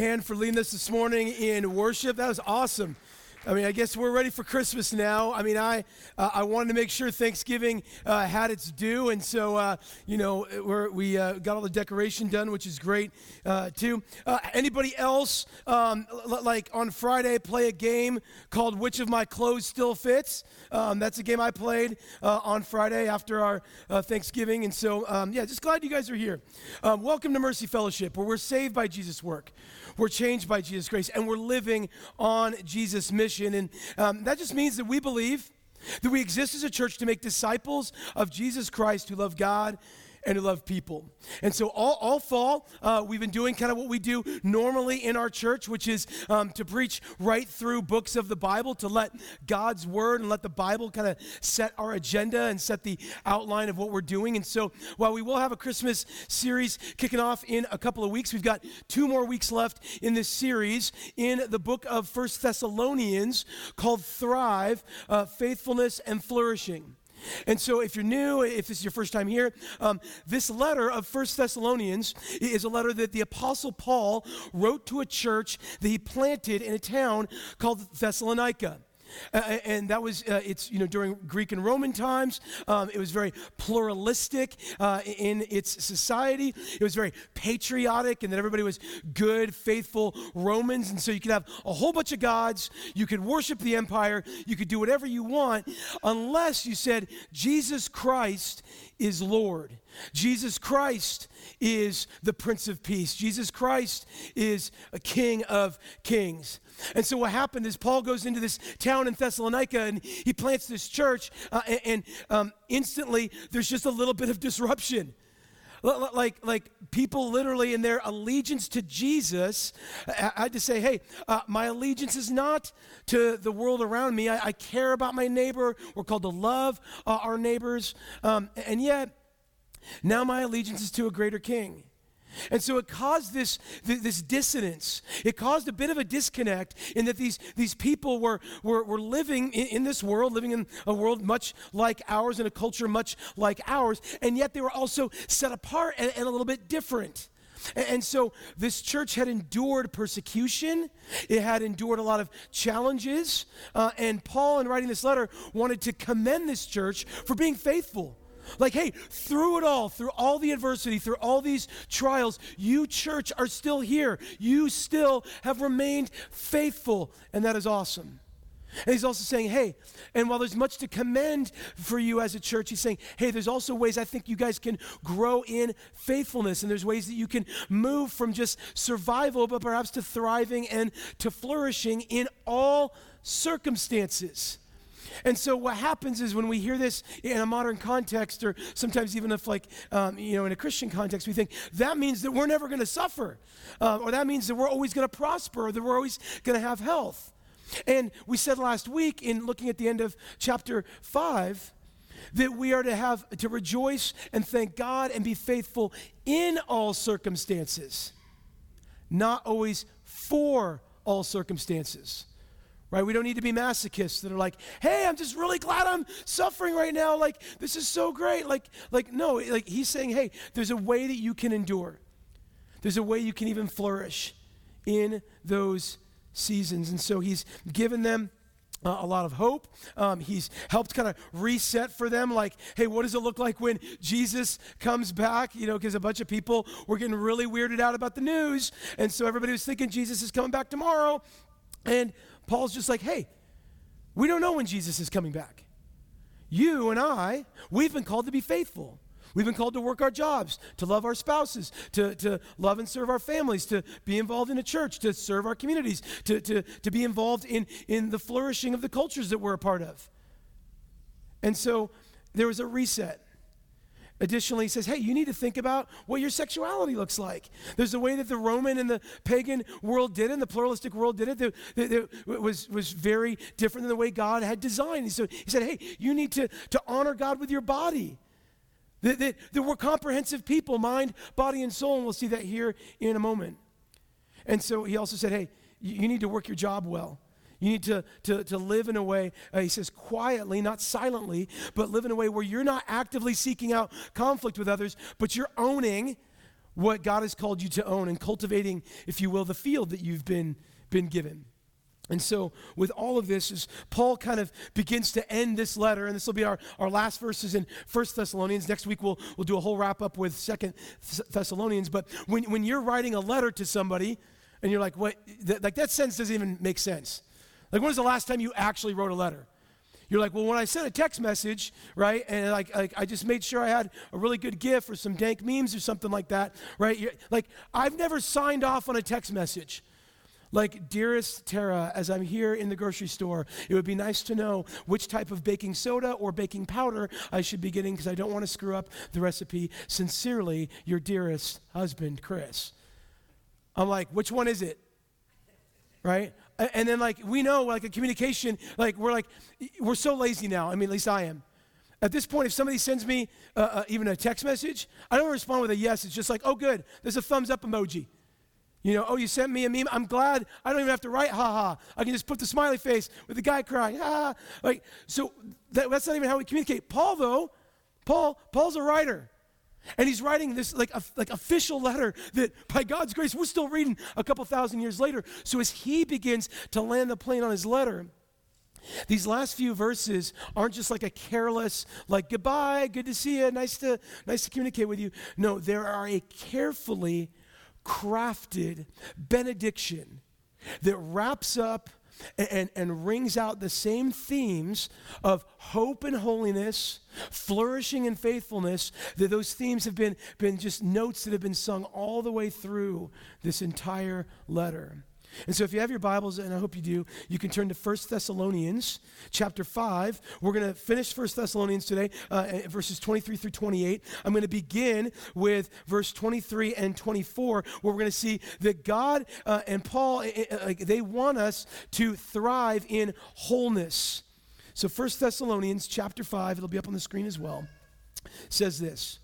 hand for leading us this morning in worship. That was awesome. I mean, I guess we're ready for Christmas now. I mean, I uh, I wanted to make sure Thanksgiving uh, had its due, and so uh, you know we're, we uh, got all the decoration done, which is great uh, too. Uh, anybody else um, l- like on Friday play a game called "Which of My Clothes Still Fits"? Um, that's a game I played on Friday after our Thanksgiving, and so um, yeah, just glad you guys are here. Um, welcome to Mercy Fellowship, where we're saved by Jesus' work. We're changed by Jesus' grace, and we're living on Jesus' mission. And um, that just means that we believe that we exist as a church to make disciples of Jesus Christ who love God and who love people. And so all, all fall, uh, we've been doing kind of what we do normally in our church, which is um, to preach right through books of the Bible, to let God's word and let the Bible kind of set our agenda and set the outline of what we're doing. And so while we will have a Christmas series kicking off in a couple of weeks, we've got two more weeks left in this series in the book of First Thessalonians called Thrive, uh, Faithfulness and Flourishing. And so, if you're new, if this is your first time here, um, this letter of First Thessalonians is a letter that the Apostle Paul wrote to a church that he planted in a town called Thessalonica. Uh, and that was, uh, it's, you know, during Greek and Roman times. Um, it was very pluralistic uh, in its society. It was very patriotic, and that everybody was good, faithful Romans. And so you could have a whole bunch of gods. You could worship the empire. You could do whatever you want, unless you said, Jesus Christ is Lord. Jesus Christ is the Prince of Peace. Jesus Christ is a King of Kings. And so what happened is Paul goes into this town in Thessalonica and he plants this church, uh, and, and um, instantly there's just a little bit of disruption. Like, like people literally in their allegiance to Jesus I had to say, hey, uh, my allegiance is not to the world around me. I, I, care about my neighbor. We're called to love uh, our neighbors. Um, and yet, now my allegiance is to a greater king. And so it caused this, this dissonance. It caused a bit of a disconnect in that these, these people were, were, were living in, in this world, living in a world much like ours, in a culture much like ours, and yet they were also set apart and, and a little bit different. And so this church had endured persecution. It had endured a lot of challenges. Uh, and Paul, in writing this letter, wanted to commend this church for being faithful. Like, hey, through it all, through all the adversity, through all these trials, you, church, are still here. You still have remained faithful, and that is awesome. And he's also saying, hey, and while there's much to commend for you as a church, he's saying, hey, there's also ways I think you guys can grow in faithfulness. And there's ways that you can move from just survival, but perhaps to thriving and to flourishing in all circumstances. And so what happens is when we hear this in a modern context, or sometimes even if like, um, you know, in a Christian context, we think that means that we're never going to suffer, uh, or that means that we're always going to prosper, or that we're always going to have health. And we said last week in looking at the end of chapter 5 that we are to have to rejoice and thank God and be faithful in all circumstances, not always for all circumstances right? We don't need to be masochists that are like, "Hey, I'm just really glad I'm suffering right now. Like this is so great." Like like no, like he's saying, "Hey, there's a way that you can endure. There's a way you can even flourish in those seasons." And so he's given them uh, a lot of hope. Um, he's helped kind of reset for them, like, hey, what does it look like when Jesus comes back? You know, because a bunch of people were getting really weirded out about the news. And so everybody was thinking Jesus is coming back tomorrow. And Paul's just like, hey, we don't know when Jesus is coming back. You and I, we've been called to be faithful. We've been called to work our jobs, to love our spouses, to, to love and serve our families, to be involved in a church, to serve our communities, to, to, to be involved in, in the flourishing of the cultures that we're a part of. And so there was a reset. Additionally, he says, hey, you need to think about what your sexuality looks like. There's a way that the Roman and the pagan world did it, and the pluralistic world did it, that, was, was very different than the way God had designed. So he said, hey, you need to, to honor God with your body. That, that, that we're comprehensive people, mind, body, and soul, and we'll see that here in a moment. And so he also said, hey, you need to work your job well. You need to, to, to live in a way, uh, he says, quietly, not silently, but live in a way where you're not actively seeking out conflict with others, but you're owning what God has called you to own and cultivating, if you will, the field that you've been, been given. And so, with all of this, as Paul kind of begins to end this letter, and this will be our, our last verses in First Thessalonians. Next week, we'll, we'll do a whole wrap up with Second Thessalonians. But when, when you're writing a letter to somebody, and you're like, what? Th- like, that sense doesn't even make sense. Like, when was the last time you actually wrote a letter? You're like, well, when I sent a text message, right, and like, like I just made sure I had a really good GIF or some dank memes or something like that, right? You're, like, I've never signed off on a text message. Like, dearest Tara, as I'm here in the grocery store, it would be nice to know which type of baking soda or baking powder I should be getting because I don't want to screw up the recipe. Sincerely, your dearest husband, Chris. I'm like, which one is it? Right? And then, like, we know, like, a communication, like, we're like, we're so lazy now. I mean, at least I am. At this point, if somebody sends me uh, uh, even a text message, I don't respond with a yes. It's just like, oh, good. There's a thumbs up emoji. You know, oh, you sent me a meme. I'm glad I don't even have to write ha ha. I can just put the smiley face with the guy crying. Ha. Like, so that, that's not even how we communicate. Paul, though, Paul, Paul's a writer. And he's writing this like, like official letter that by God's grace we're still reading a couple thousand years later. So as he begins to land the plane on his letter, these last few verses aren't just like a careless, like goodbye, good to see you, nice to nice to communicate with you. No, there are a carefully crafted benediction that wraps up and, and, rings out the same themes of hope and holiness, flourishing and faithfulness, that those themes have been, been just notes that have been sung all the way through this entire letter. And so if you have your Bibles, and I hope you do, you can turn to 1 Thessalonians chapter 5. We're going to finish 1 Thessalonians today, uh, verses 23 through 28. I'm going to begin with verse 23 and 24, where we're going to see that God uh, and Paul, uh, they want us to thrive in wholeness. So 1 Thessalonians chapter 5, it'll be up on the screen as well, says this.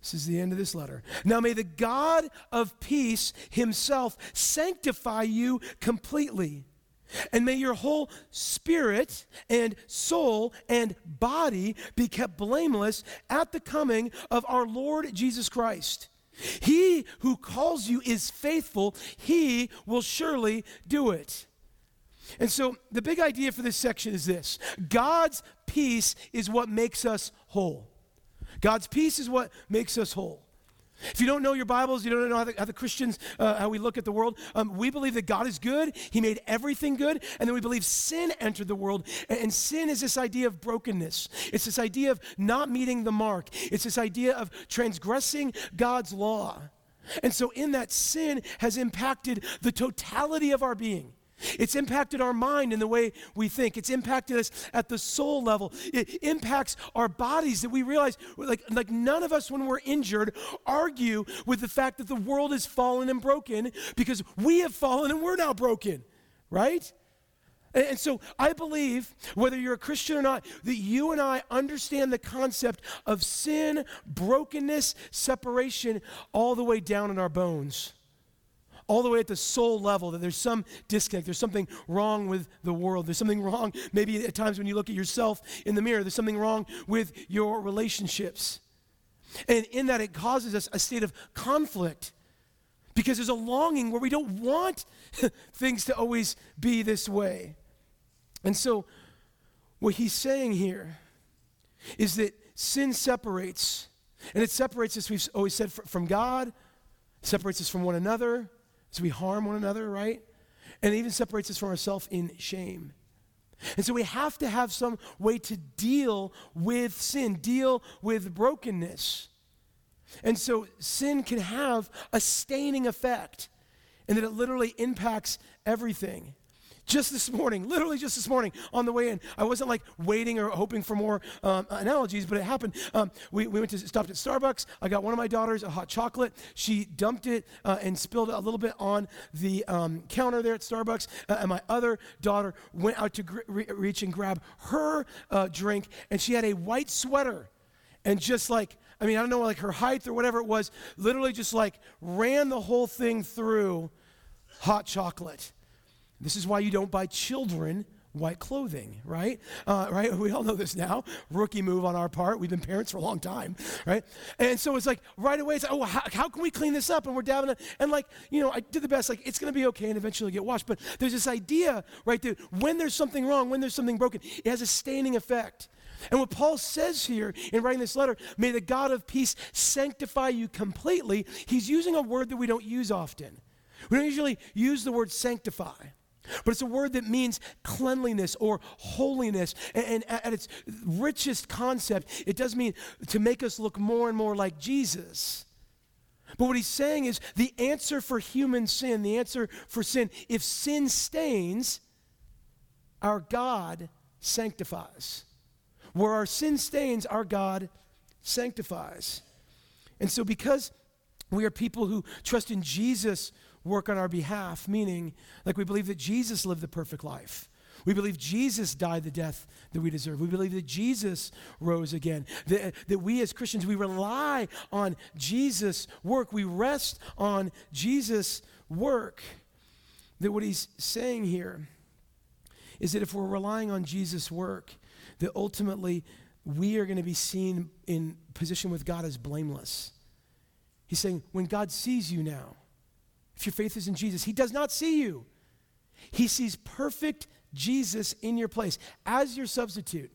This is the end of this letter. Now may the God of peace himself sanctify you completely. And may your whole spirit and soul and body be kept blameless at the coming of our Lord Jesus Christ. He who calls you is faithful, he will surely do it. And so the big idea for this section is this God's peace is what makes us whole. God's peace is what makes us whole. If you don't know your Bibles, you don't know how the, how the Christians, uh, how we look at the world, um, we believe that God is good. He made everything good. And then we believe sin entered the world. And, and sin is this idea of brokenness. It's this idea of not meeting the mark. It's this idea of transgressing God's law. And so in that, sin has impacted the totality of our being. It's impacted our mind in the way we think. It's impacted us at the soul level. It impacts our bodies that we realize, like, like none of us, when we're injured, argue with the fact that the world is fallen and broken because we have fallen and we're now broken, right? And, and so I believe, whether you're a Christian or not, that you and I understand the concept of sin, brokenness, separation all the way down in our bones all the way at the soul level that there's some disconnect, there's something wrong with the world, there's something wrong, maybe at times when you look at yourself in the mirror, there's something wrong with your relationships. And in that, it causes us a state of conflict because there's a longing where we don't want things to always be this way. And so, what he's saying here is that sin separates, and it separates us, we've always said, from God, separates us from one another, so we harm one another, right? And it even separates us from ourselves in shame. And so we have to have some way to deal with sin, deal with brokenness. And so sin can have a staining effect, and that it literally impacts everything. Just this morning, literally just this morning on the way in, I wasn't like waiting or hoping for more um, analogies, but it happened. Um, we, we went to stopped at Starbucks. I got one of my daughters a hot chocolate. She dumped it uh, and spilled a little bit on the um, counter there at Starbucks. Uh, and my other daughter went out to gr- re- reach and grab her uh, drink, and she had a white sweater, and just like I mean, I don't know, like her height or whatever it was, literally just like ran the whole thing through hot chocolate. This is why you don't buy children white clothing, right? Uh, right? We all know this now. Rookie move on our part. We've been parents for a long time, right? And so it's like right away, it's like, oh, how, how can we clean this up? And we're dabbing it. And like, you know, I did the best. Like, it's going to be okay and eventually get washed. But there's this idea, right, that when there's something wrong, when there's something broken, it has a staining effect. And what Paul says here in writing this letter, may the God of peace sanctify you completely, he's using a word that we don't use often. We don't usually use the word sanctify. But it's a word that means cleanliness or holiness. And, at its richest concept, it does mean to make us look more and more like Jesus. But what he's saying is the answer for human sin, the answer for sin, if sin stains, our God sanctifies. Where our sin stains, our God sanctifies. And so, because we are people who trust in Jesus' work on our behalf, meaning, like we believe that Jesus lived the perfect life. We believe Jesus died the death that we deserve. We believe that Jesus rose again. That, that we as Christians, we rely on Jesus' work. We rest on Jesus' work. That what he's saying here is that if we're relying on Jesus' work, that ultimately we are going to be seen in position with God as blameless. He's saying, when God sees you now, if your faith is in Jesus, He does not see you. He sees perfect Jesus in your place as your substitute.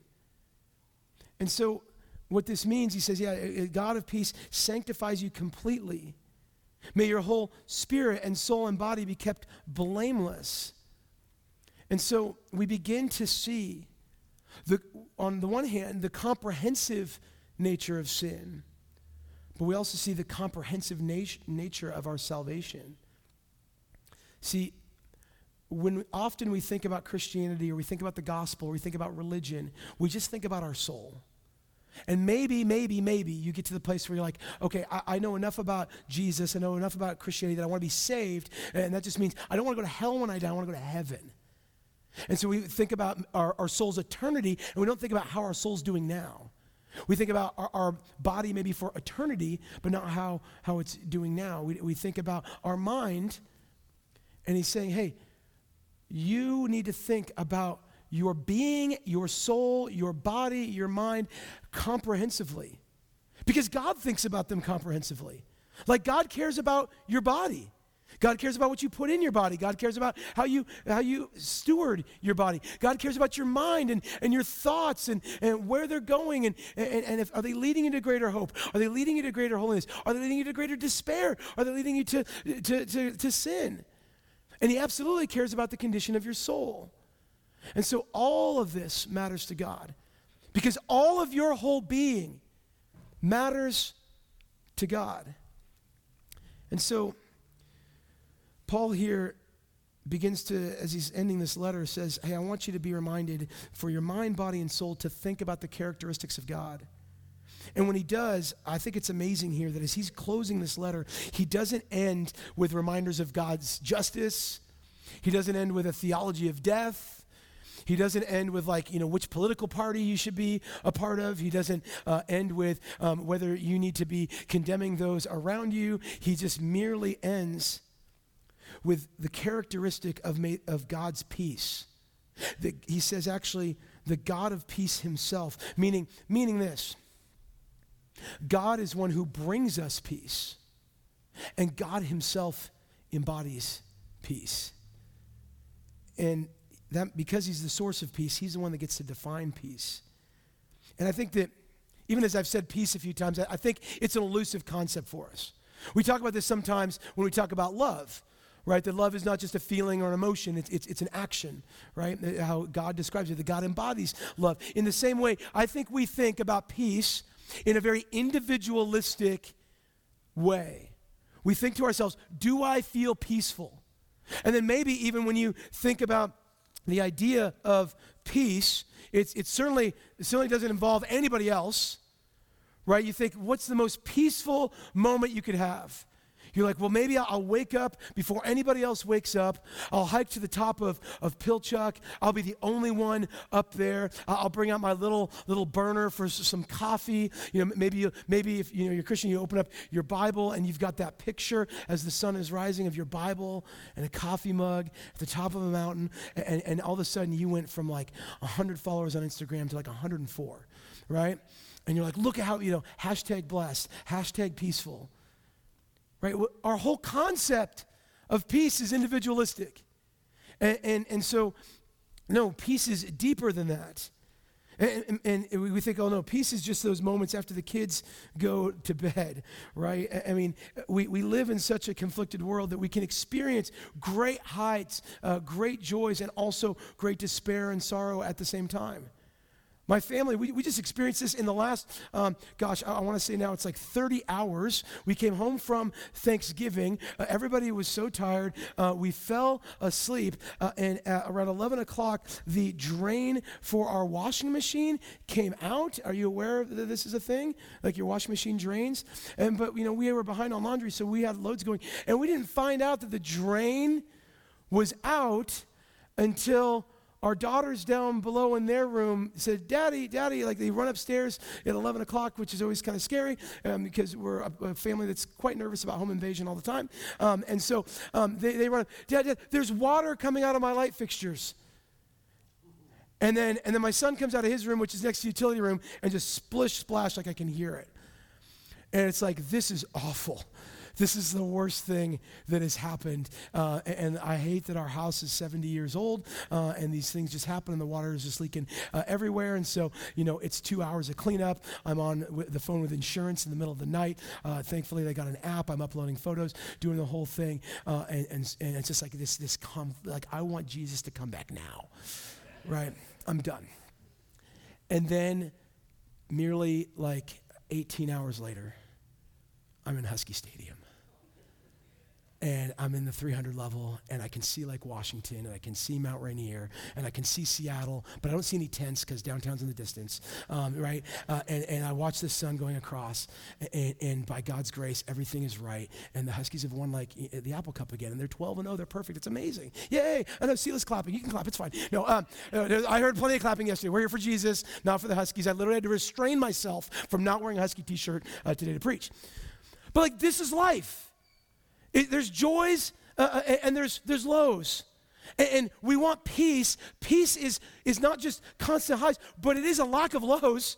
And so, what this means, he says, yeah, God of peace sanctifies you completely. May your whole spirit and soul and body be kept blameless. And so, we begin to see the, on the one hand, the comprehensive nature of sin, but we also see the comprehensive nat- nature of our salvation. See, when often we think about Christianity or we think about the gospel or we think about religion, we just think about our soul. And maybe, maybe, maybe you get to the place where you're like, okay, I, I, know enough about Jesus, I know enough about Christianity that I want to be saved. And that just means I don't want to go to hell when I die, I want to go to heaven. And so we think about our, our soul's eternity, and we don't think about how our soul's doing now. We think about our, our, body maybe for eternity, but not how, how it's doing now. We, we think about our mind, and he's saying, hey, you need to think about your being, your soul, your body, your mind comprehensively. Because God thinks about them comprehensively. Like God cares about your body. God cares about what you put in your body. God cares about how you, how you steward your body. God cares about your mind and, and your thoughts and, and where they're going. And, and, and if, are they leading you to greater hope? Are they leading you to greater holiness? Are they leading you to greater despair? Are they leading you to, to, to, to sin? And He absolutely cares about the condition of your soul. And so all of this matters to God because all of your whole being matters to God. And so, Paul here begins to, as he's ending this letter, says, Hey, I want you to be reminded for your mind, body, and soul to think about the characteristics of God. And when he does, I think it's amazing here that as he's closing this letter, he doesn't end with reminders of God's justice. He doesn't end with a theology of death. He doesn't end with, like, you know, which political party you should be a part of. He doesn't uh, end with um, whether you need to be condemning those around you. He just merely ends with the characteristic of, ma- of God's peace. That he says, actually, the God of peace himself, meaning, meaning this God is one who brings us peace, and God himself embodies peace. And that because he's the source of peace, he's the one that gets to define peace. And I think that even as I've said peace a few times, I think it's an elusive concept for us. We talk about this sometimes when we talk about love right? That love is not just a feeling or an emotion, it's, it's, it's an action, right? How God describes it, that God embodies love. In the same way, I think we think about peace in a very individualistic way. We think to ourselves, do I feel peaceful? And then maybe even when you think about the idea of peace, it's, it, certainly, it certainly doesn't involve anybody else, right? You think, what's the most peaceful moment you could have? You're like, well, maybe I'll, wake up before anybody else wakes up. I'll hike to the top of, of Pilchuck. I'll be the only one up there. I'll bring out my little little burner for some coffee. You know, maybe you, maybe if you know you're Christian, you open up your Bible and you've got that picture as the sun is rising of your Bible and a coffee mug at the top of a mountain, and, and all of a sudden you went from like 100 followers on Instagram to like 104, right? And you're like, look at how you know hashtag blessed, hashtag peaceful right? Our whole concept of peace is individualistic. And, and, and so, no, peace is deeper than that. And, and, and, we think, oh no, peace is just those moments after the kids go to bed, right? I mean, we, we live in such a conflicted world that we can experience great heights, uh, great joys, and also great despair and sorrow at the same time. My family, we, we just experienced this in the last, um, gosh, I, I want to say now it's like 30 hours. We came home from Thanksgiving. Uh, everybody was so tired. Uh, we fell asleep. Uh, and around 11 o'clock, the drain for our washing machine came out. Are you aware that this is a thing? Like your washing machine drains? And, but, you know, we were behind on laundry, so we had loads going. And we didn't find out that the drain was out until our daughters down below in their room said, Daddy, Daddy, like they run upstairs at 11 o'clock, which is always kind of scary um, because we're a, a, family that's quite nervous about home invasion all the time. Um, and so um, they, they run, Dad, Dad, there's water coming out of my light fixtures. And then, and then my son comes out of his room, which is next to the utility room, and just splish splash like I can hear it. And it's like, this is awful. This is the worst thing that has happened. Uh, and I hate that our house is 70 years old uh, and these things just happen and the water is just leaking uh, everywhere. And so, you know, it's two hours of cleanup. I'm on the phone with insurance in the middle of the night. Uh, thankfully, they got an app. I'm uploading photos, doing the whole thing. Uh, and, and, and it's just like this, this, com- like, I want Jesus to come back now. Right? I'm done. And then, merely like 18 hours later, I'm in Husky Stadium and I'm in the 300 level, and I can see Lake Washington, and I can see Mount Rainier, and I can see Seattle, but I don't see any tents because downtown's in the distance, um, right? Uh, and, and I watch the sun going across, and, and, by God's grace, everything is right, and the Huskies have won like the Apple Cup again, and they're 12 and 0, they're perfect, it's amazing, yay! I know Sila's clapping, you can clap, it's fine. No, um, uh, I heard plenty of clapping yesterday. We're here for Jesus, not for the Huskies. I literally had to restrain myself from not wearing a Husky T-shirt uh, today to preach. But like, this is life. It, there's joys uh, uh and there's, there's lows. And, and we want peace. Peace is, is not just constant highs, but it is a lack of lows.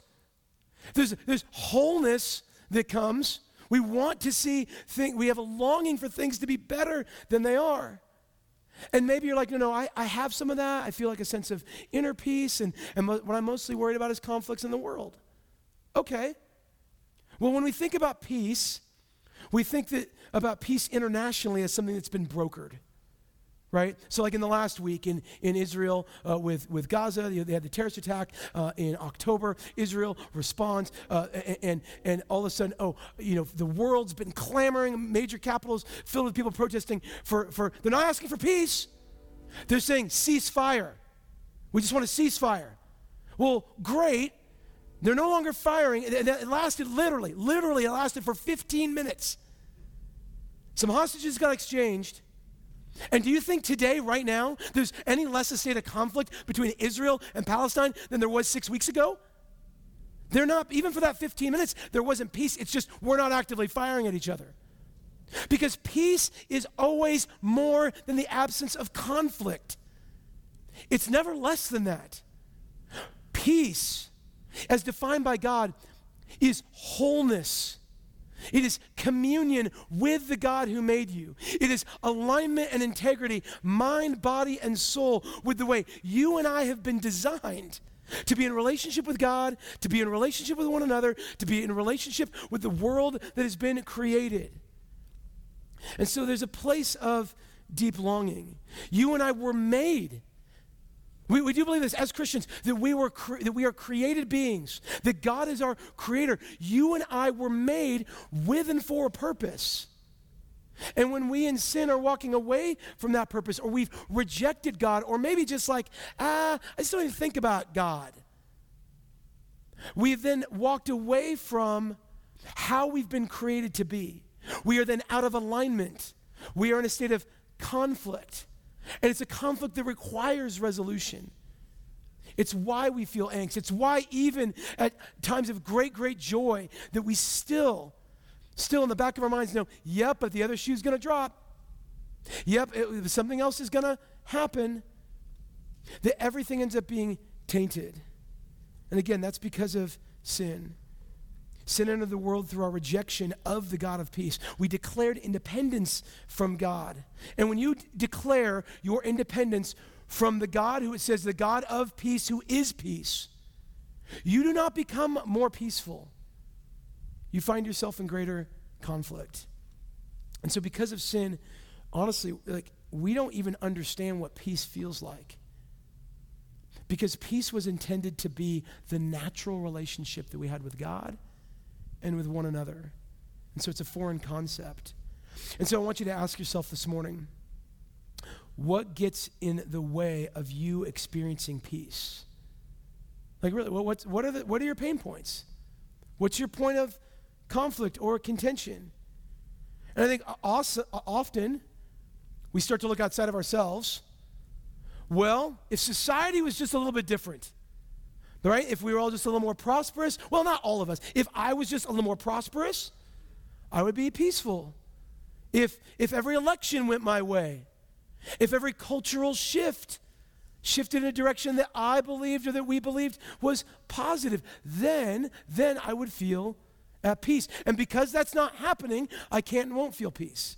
There's, there's wholeness that comes. We want to see things, we have a longing for things to be better than they are. And maybe you're like, no, no, I, I have some of that. I feel like a sense of inner peace, and, and what I'm mostly worried about is conflicts in the world. Okay. Well, when we think about peace, we think that about peace internationally as something that's been brokered. Right? So, like in the last week in, in Israel uh, with, with Gaza, they had the terrorist attack uh, in October. Israel responds, uh, and, and all of a sudden, oh, you know, the world's been clamoring, major capitals filled with people protesting for, for they're not asking for peace. They're saying ceasefire. We just want a ceasefire. Well, great. They're no longer firing. It lasted literally, literally, it lasted for 15 minutes. Some hostages got exchanged. And do you think today, right now, there's any less a state of conflict between Israel and Palestine than there was six weeks ago? They're not, even for that 15 minutes, there wasn't peace. It's just we're not actively firing at each other. Because peace is always more than the absence of conflict, it's never less than that. Peace, as defined by God, is wholeness it is communion with the God who made you. It is alignment and integrity, mind, body, and soul, with the way you and I have been designed to be in relationship with God, to be in relationship with one another, to be in relationship with the world that has been created. And so there's a place of deep longing. You and I were made we, we do believe this as Christians that we, were cre- that we are created beings, that God is our creator. You and I were made with and for a purpose. And when we in sin are walking away from that purpose, or we've rejected God, or maybe just like, ah, I just don't even think about God, we've then walked away from how we've been created to be. We are then out of alignment. We are in a state of conflict. And it's a conflict that requires resolution. It's why we feel angst. It's why, even at times of great, great joy, that we still, still in the back of our minds know, yep, but the other shoe's going to drop. Yep, it, something else is going to happen. That everything ends up being tainted. And again, that's because of sin. Sin entered the world through our rejection of the God of peace. We declared independence from God. And when you d- declare your independence from the God who it says, the God of peace, who is peace, you do not become more peaceful. You find yourself in greater conflict. And so, because of sin, honestly, like, we don't even understand what peace feels like. Because peace was intended to be the natural relationship that we had with God and with one another. And so it's a foreign concept. And so I want you to ask yourself this morning what gets in the way of you experiencing peace? Like, really, what's, what, are the, what are your pain points? What's your point of conflict or contention? And I think also, often we start to look outside of ourselves. Well, if society was just a little bit different, right? If we were all just a little more prosperous, well, not all of us. If I was just a little more prosperous, I would be peaceful. If, if every election went my way, if every cultural shift shifted in a direction that I believed or that we believed was positive, then, then I would feel at peace. And because that's not happening, I can't and won't feel peace.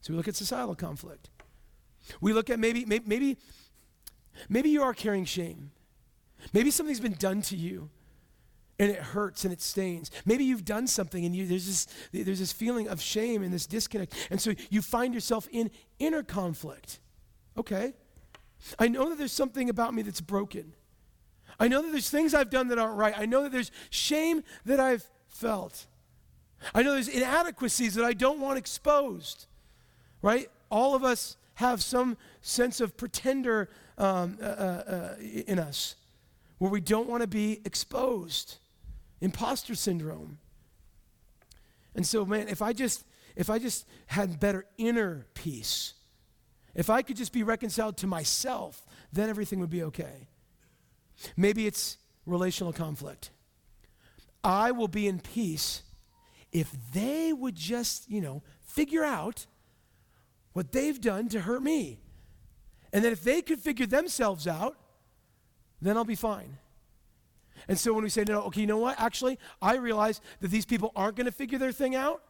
So we look at societal conflict. We look at maybe, maybe, maybe, maybe you are carrying shame. Maybe something's been done to you and it hurts and it stains. Maybe you've done something and you, there's, this, there's this feeling of shame and this disconnect. And so you find yourself in inner conflict. Okay. I know that there's something about me that's broken. I know that there's things I've done that aren't right. I know that there's shame that I've felt. I know there's inadequacies that I don't want exposed. Right? All of us have some sense of pretender um, uh, uh, uh in us where we don't want to be exposed. Imposter syndrome. And so, man, if I just if I just had better inner peace, if I could just be reconciled to myself, then everything would be okay. Maybe it's relational conflict. I will be in peace if they would just, you know, figure out what they've done to hurt me. And then if they could figure themselves out, then I'll be fine. And so when we say, no, okay, you know what? Actually, I realize that these people aren't going to figure their thing out.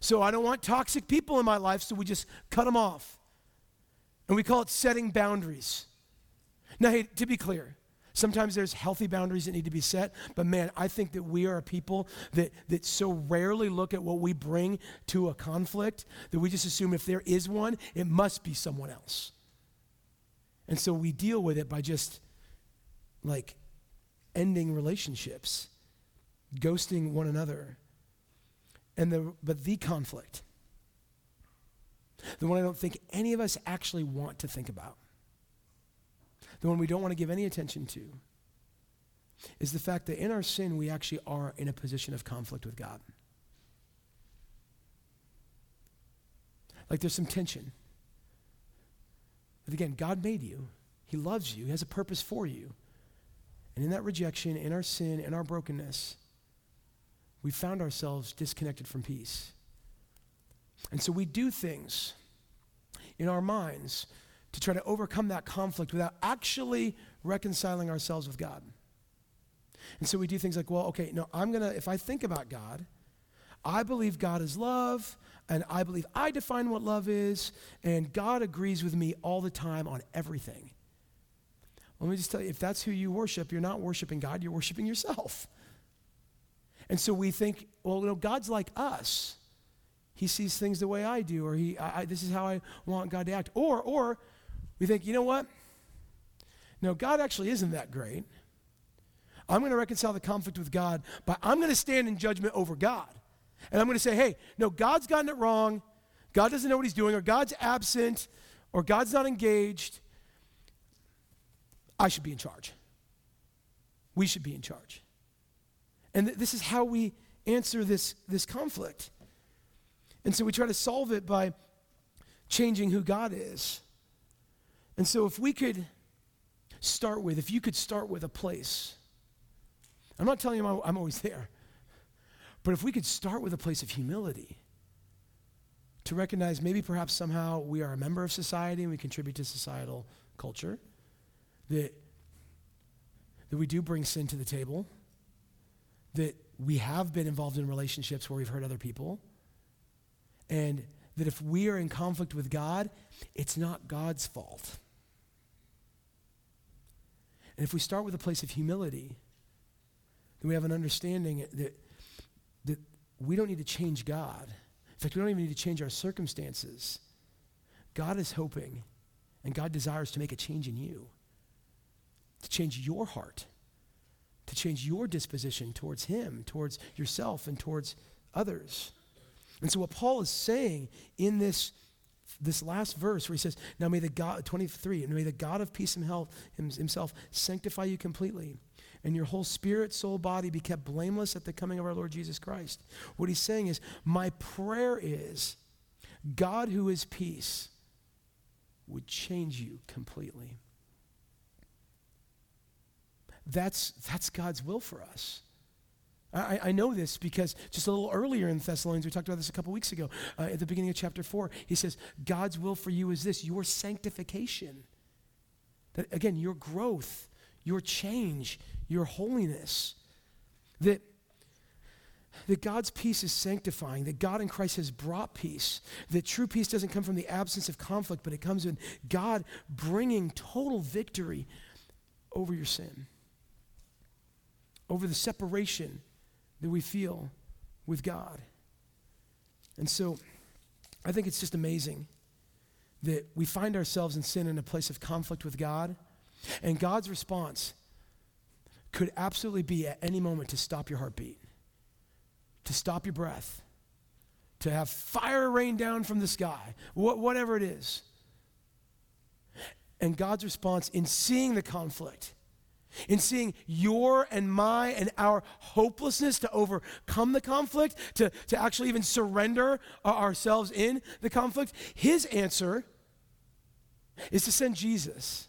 So I don't want toxic people in my life, so we just cut them off. And we call it setting boundaries. Now, hey, to be clear, sometimes there's healthy boundaries that need to be set, but man, I think that we are a people that, that so rarely look at what we bring to a conflict that we just assume if there is one, it must be someone else. And so we deal with it by just like ending relationships, ghosting one another. And the, but the conflict, the one I don't think any of us actually want to think about, the one we don't want to give any attention to, is the fact that in our sin, we actually are in a position of conflict with God. Like there's some tension. But again, God made you, He loves you, He has a purpose for you. And in that rejection, in our sin, in our brokenness, we found ourselves disconnected from peace. And so we do things in our minds to try to overcome that conflict without actually reconciling ourselves with God. And so we do things like, well, okay, no, I'm going to, if I think about God, I believe God is love, and I believe I define what love is, and God agrees with me all the time on everything. Let me just tell you if that's who you worship, you're not worshiping God, you're worshiping yourself. And so we think, well, you know, God's like us. He sees things the way I do, or he, I, this is how I want God to act. Or, or we think, you know what? No, God actually isn't that great. I'm going to reconcile the conflict with God, but I'm going to stand in judgment over God. And I'm going to say, hey, no, God's gotten it wrong. God doesn't know what he's doing, or God's absent, or God's not engaged. I should be in charge. We should be in charge. And th- this is how we answer this, this conflict. And so we try to solve it by changing who God is. And so if we could start with, if you could start with a place, I'm not telling you I'm always there, but if we could start with a place of humility, to recognize maybe perhaps somehow we are a member of society and we contribute to societal culture, that, that we do bring sin to the table, that we have been involved in relationships where we've hurt other people, and that if we are in conflict with God, it's not God's fault. And if we start with a place of humility, then we have an understanding that, that we don't need to change God. In fact, we don't even need to change our circumstances. God is hoping and God desires to make a change in you, to change your heart, to change your disposition towards Him, towards yourself, and towards others. And so, what Paul is saying in this, this last verse, where he says, Now may the God, 23, and may the God of peace and health himself sanctify you completely, and your whole spirit, soul, body be kept blameless at the coming of our Lord Jesus Christ. What he's saying is, My prayer is, God who is peace would change you completely. That's, that's God's will for us. I, I, know this because just a little earlier in Thessalonians, we talked about this a couple weeks ago, uh, at the beginning of chapter 4, he says, God's will for you is this your sanctification. That, again, your growth, your change, your holiness. That, that God's peace is sanctifying, that God in Christ has brought peace, that true peace doesn't come from the absence of conflict, but it comes in God bringing total victory over your sin, over the separation that we feel with God. And so I think it's just amazing that we find ourselves in sin in a place of conflict with God, and God's response could absolutely be at any moment to stop your heartbeat, to stop your breath, to have fire rain down from the sky, wh- whatever it is. And God's response in seeing the conflict in seeing your and my and our hopelessness to overcome the conflict, to, to actually even surrender uh, ourselves in the conflict, his answer is to send Jesus.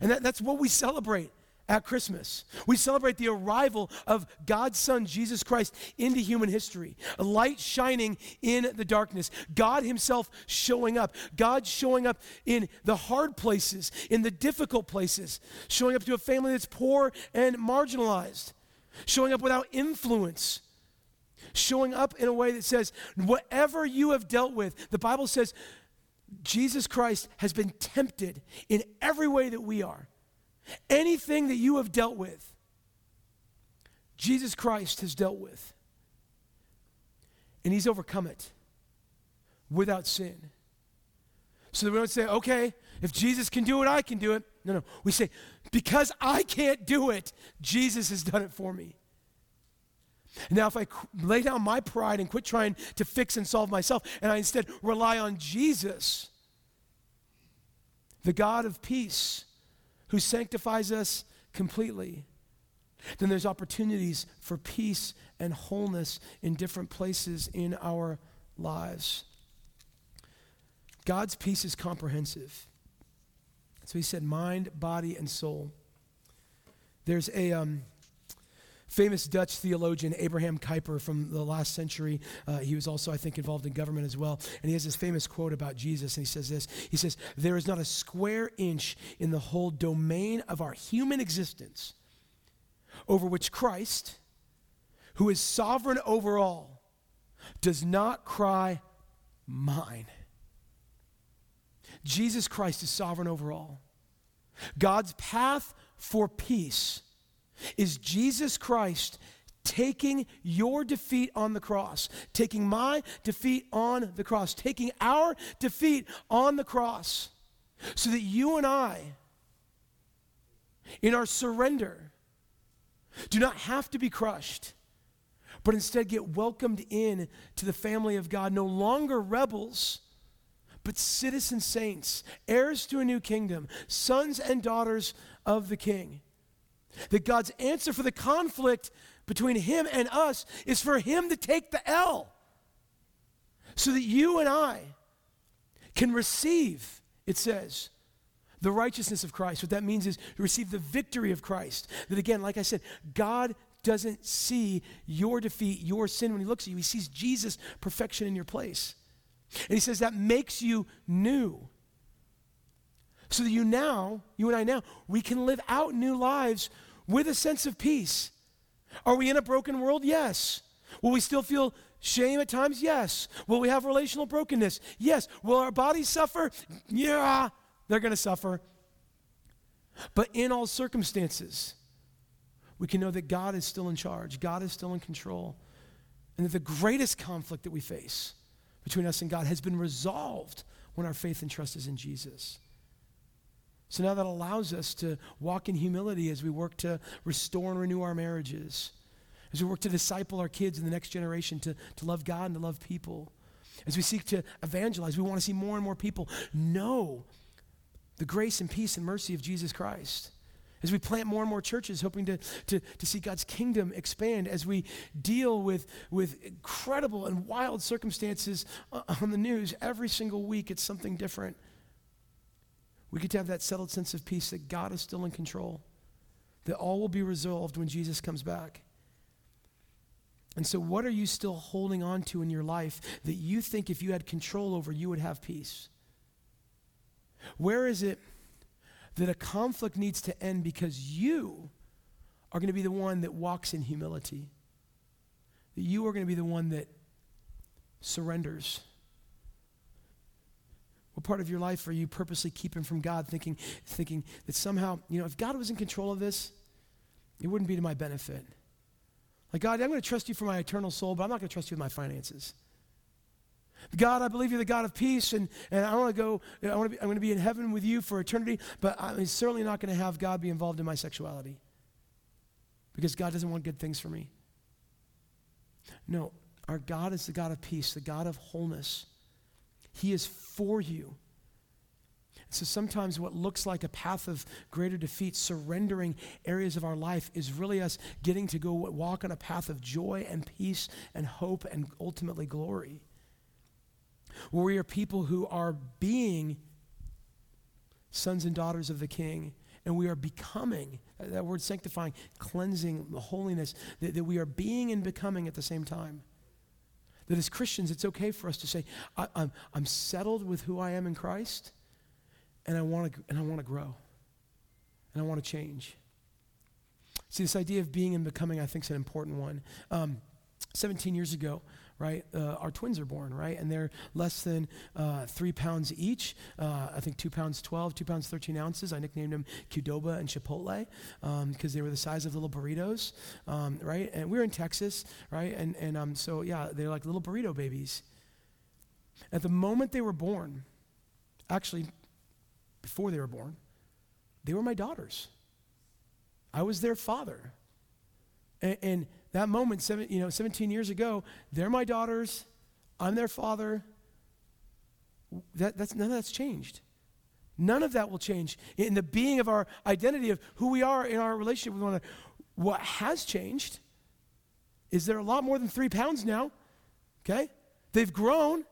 And that, that's what we celebrate at Christmas. We celebrate the arrival of God's Son, Jesus Christ, into human history. A light shining in the darkness. God Himself showing up. God showing up in the hard places, in the difficult places. Showing up to a family that's poor and marginalized. Showing up without influence. Showing up in a way that says, whatever you have dealt with, the Bible says, Jesus Christ has been tempted in every way that we are. Anything that you have dealt with, Jesus Christ has dealt with. And he's overcome it without sin. So that we don't say, okay, if Jesus can do it, I can do it. No, no. We say, because I can't do it, Jesus has done it for me. Now, if I lay down my pride and quit trying to fix and solve myself, and I instead rely on Jesus, the God of peace, who sanctifies us completely, then there's opportunities for peace and wholeness in different places in our lives. God's peace is comprehensive. So he said mind, body, and soul. There's a, um, famous Dutch theologian, Abraham Kuyper from the last century. Uh, he was also, I think, involved in government as well. And he has this famous quote about Jesus, and he says this He says, There is not a square inch in the whole domain of our human existence over which Christ, who is sovereign over all, does not cry, Mine. Jesus Christ is sovereign over all. God's path for peace is Jesus Christ taking your defeat on the cross, taking my defeat on the cross, taking our defeat on the cross, so that you and I, in our surrender, do not have to be crushed, but instead get welcomed in to the family of God, no longer rebels but citizen saints, heirs to a new kingdom, sons and daughters of the King. That God's answer for the conflict between him and us is for him to take the L. So that you and I can receive, it says, the righteousness of Christ. What that means is to receive the victory of Christ. That again, like I said, God doesn't see your defeat, your sin when he looks at you. He sees Jesus' perfection in your place. And he says that makes you new. So that you now, you and I now, we can live out new lives with a sense of peace. Are we in a broken world? Yes. Will we still feel shame at times? Yes. Will we have relational brokenness? Yes. Will our bodies suffer? Yeah, they're going to suffer. But in all circumstances, we can know that God is still in charge, God is still in control, and that the greatest conflict that we face between us and God has been resolved when our faith and trust is in Jesus. So now that allows us to walk in humility as we work to restore and renew our marriages, as we work to disciple our kids in the next generation to, to love God and to love people, as we seek to evangelize, we want to see more and more people know the grace and peace and mercy of Jesus Christ as we plant more and more churches, hoping to, to, to see God's kingdom expand, as we deal with, with incredible and wild circumstances on the news every single week, it's something different. We get to have that settled sense of peace that God is still in control, that all will be resolved when Jesus comes back. And so, what are you still holding on to in your life that you think if you had control over, you would have peace? Where is it? that a conflict needs to end because you are going to be the one that walks in humility. That you are going to be the one that surrenders. What part of your life are you purposely keeping from God, thinking, thinking that somehow, you know, if God was in control of this, it wouldn't be to my benefit? Like, God, I'm going to trust you for my eternal soul, but I'm not going to trust you with my finances. God, I believe you're the God of peace, and, and I want to go, I want to be, I'm going to be in heaven with you for eternity, but I'm certainly not going to have God be involved in my sexuality because God doesn't want good things for me. No, our God is the God of peace, the God of wholeness. He is for you. So sometimes what looks like a path of greater defeat, surrendering areas of our life, is really us getting to go walk on a path of joy and peace and hope and ultimately glory where we are people who are being sons and daughters of the King, and we are becoming, that word sanctifying, cleansing, holiness, that, that we are being and becoming at the same time. That as Christians, it's okay for us to say, I, am I'm, I'm settled with who I am in Christ, and I want to and I want to grow, and I want to change. See, this idea of being and becoming, I think, is an important one. Um, 17 years ago, right? Uh, our twins are born, right? And they're less than uh, three pounds each. Uh, I think two pounds 12, two pounds 13 ounces. I nicknamed them Qdoba and Chipotle because um, they were the size of little burritos, um, right? And we were in Texas, right? And, and um, so, yeah, they're like little burrito babies. At the moment they were born, actually, before they were born, they were my daughters. I was their father. and, and that moment, seven, you know, 17 years ago, they're my daughters, I'm their father. That, that's, none of that's changed. None of that will change in the being of our identity of who we are in our relationship with one another. What has changed is they're a lot more than three pounds now. Okay? They've grown.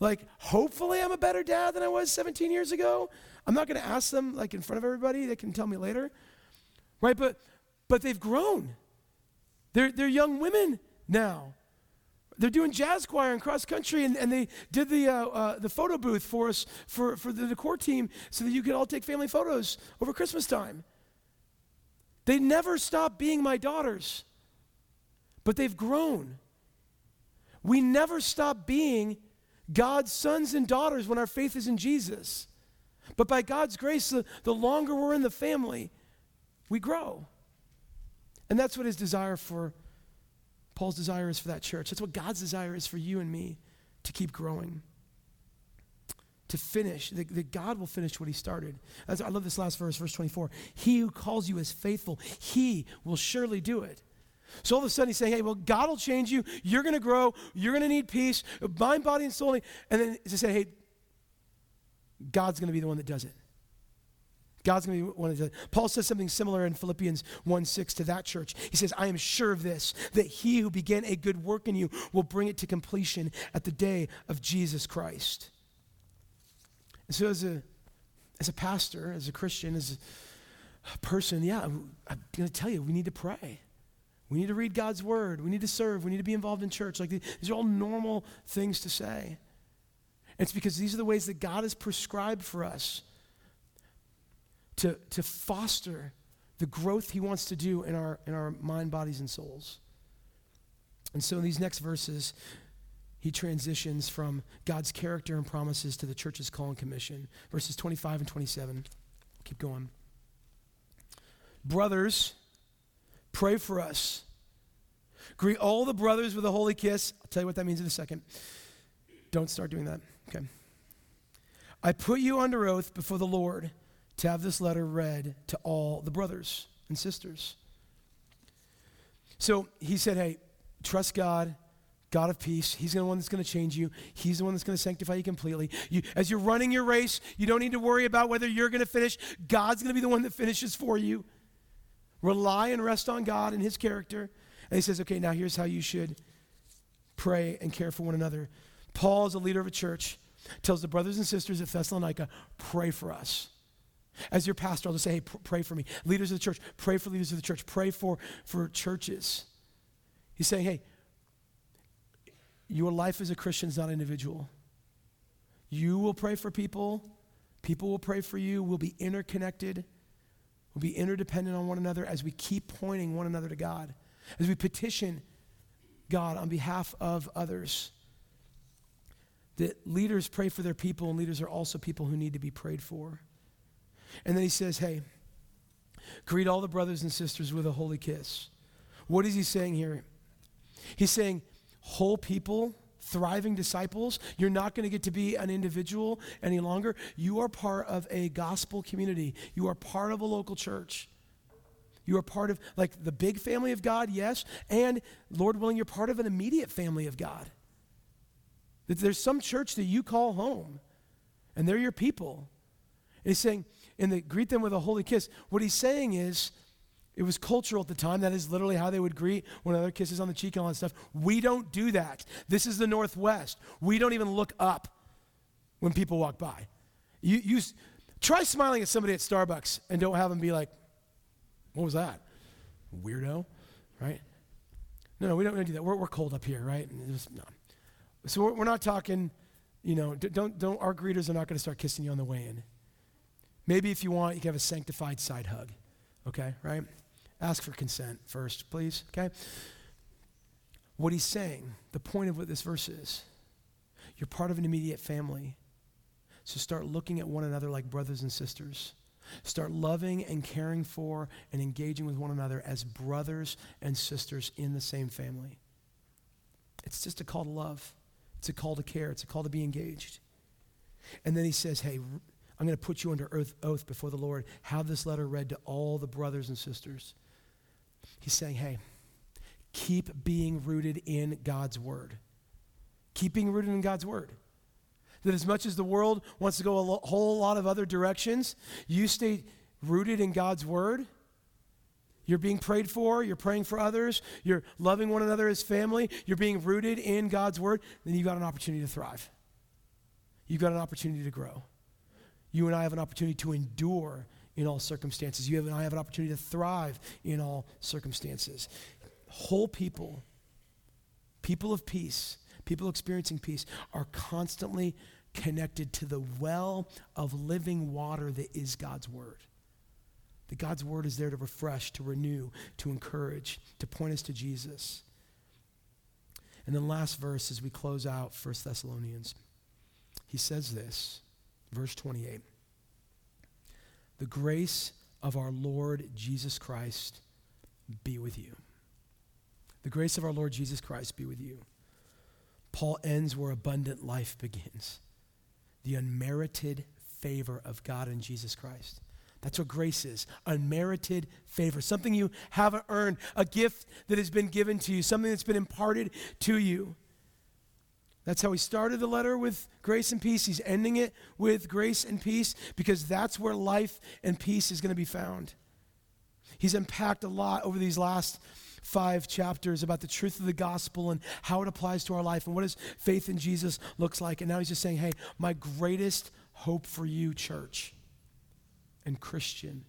Like, hopefully, I'm a better dad than I was 17 years ago. I'm not going to ask them like in front of everybody. They can tell me later, right? But but they've grown. They're, they're young women now. They're doing jazz choir and cross country, and, and they did the, uh, uh, the photo booth for us, for, for the decor team, so that you could all take family photos over Christmas time. They never stopped being my daughters, but they've grown. We never stop being God's sons and daughters when our faith is in Jesus. But by God's grace, the, the longer we're in the family, we grow. And that's what his desire for, Paul's desire is for that church. That's what God's desire is for you and me to keep growing, to finish, that, that God will finish what he started. As, I love this last verse, verse 24. He who calls you is faithful, he will surely do it. So all of a sudden he's saying, hey, well, God will change you. You're going to grow. You're going to need peace, mind, body, and soul. And then to say, hey, God's going to be the one that does it. God's going to be one of the. Paul says something similar in Philippians 1 6 to that church. He says, I am sure of this, that he who began a good work in you will bring it to completion at the day of Jesus Christ. And so, as a, as a pastor, as a Christian, as a person, yeah, I'm, going to tell you, we need to pray. We need to read God's word. We need to serve. We need to be involved in church. Like these are all normal things to say. It's because these are the ways that God has prescribed for us to, to foster the growth he wants to do in our, in our mind, bodies, and souls. And so in these next verses, he transitions from God's character and promises to the church's call and commission. Verses 25 and 27. Keep going. Brothers, pray for us. Greet all the brothers with a holy kiss. I'll tell you what that means in a second. Don't start doing that. Okay. I put you under oath before the Lord to have this letter read to all the brothers and sisters. So he said, Hey, trust God, God of peace. He's the one that's going to change you. He's the one that's going to sanctify you completely. You, as you're running your race, you don't need to worry about whether you're going to finish. God's going to be the one that finishes for you. Rely and rest on God and His character. And he says, Okay, now here's how you should pray and care for one another. Paul, as a leader of a church, tells the brothers and sisters at Thessalonica, pray for us. As your pastor, I'll just say, hey, pray for me. Leaders of the church, pray for leaders of the church, pray for, for churches. He's saying, hey, your life as a Christian is not individual. You will pray for people, people will pray for you, we'll be interconnected, we'll be interdependent on one another as we keep pointing one another to God, as we petition God on behalf of others. That leaders pray for their people, and leaders are also people who need to be prayed for. And then he says, Hey, greet all the brothers and sisters with a holy kiss. What is he saying here? He's saying, whole people, thriving disciples, you're not going to get to be an individual any longer. You are part of a gospel community, you are part of a local church. You are part of, like, the big family of God, yes, and Lord willing, you're part of an immediate family of God. That there's some church that you call home, and they're your people. And he's saying, in the greet them with a holy kiss. What he's saying is, it was cultural at the time. That is literally how they would greet one another, kisses on the cheek and all that stuff. We don't do that. This is the Northwest. We don't even look up when people walk by. You, you try smiling at somebody at Starbucks and don't have them be like, "What was that, weirdo?" Right? No, no, we don't, don't do that. We're, we're cold up here, right? No. So we're, we're not talking. You know, don't don't. Our greeters are not going to start kissing you on the way in. Maybe if you want, you can have a sanctified side hug. Okay, right? Ask for consent first, please. Okay? What he's saying, the point of what this verse is, you're part of an immediate family. So start looking at one another like brothers and sisters. Start loving and caring for and engaging with one another as brothers and sisters in the same family. It's just a call to love. It's a call to care. It's a call to be engaged. And then he says, hey, I'm going to put you under oath, before the Lord. Have this letter read to all the brothers and sisters. He's saying, hey, keep being rooted in God's word. Keep being rooted in God's word. That as much as the world wants to go a whole lot of other directions, you stay rooted in God's word. You're being prayed for, you're praying for others, you're loving one another as family, you're being rooted in God's word, then you've got an opportunity to thrive. You've got an opportunity to grow you and I have an opportunity to endure in all circumstances. You and I have an opportunity to thrive in all circumstances. Whole people, people of peace, people experiencing peace, are constantly connected to the well of living water that is God's Word. That God's Word is there to refresh, to renew, to encourage, to point us to Jesus. And then last verse as we close out 1 Thessalonians. He says this. Verse 28 The grace of our Lord Jesus Christ be with you. The grace of our Lord Jesus Christ be with you. Paul ends where abundant life begins the unmerited favor of God in Jesus Christ. That's what grace is unmerited favor, something you haven't earned, a gift that has been given to you, something that's been imparted to you. That's how he started the letter with grace and peace. He's ending it with grace and peace because that's where life and peace is going to be found. He's unpacked a lot over these last five chapters about the truth of the gospel and how it applies to our life and what does faith in Jesus looks like. And now he's just saying, hey, my greatest hope for you, church and Christian,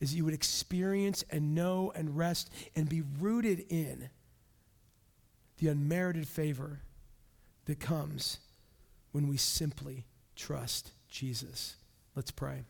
is you would experience and know and rest and be rooted in the unmerited favor that comes when we simply trust Jesus. Let's pray.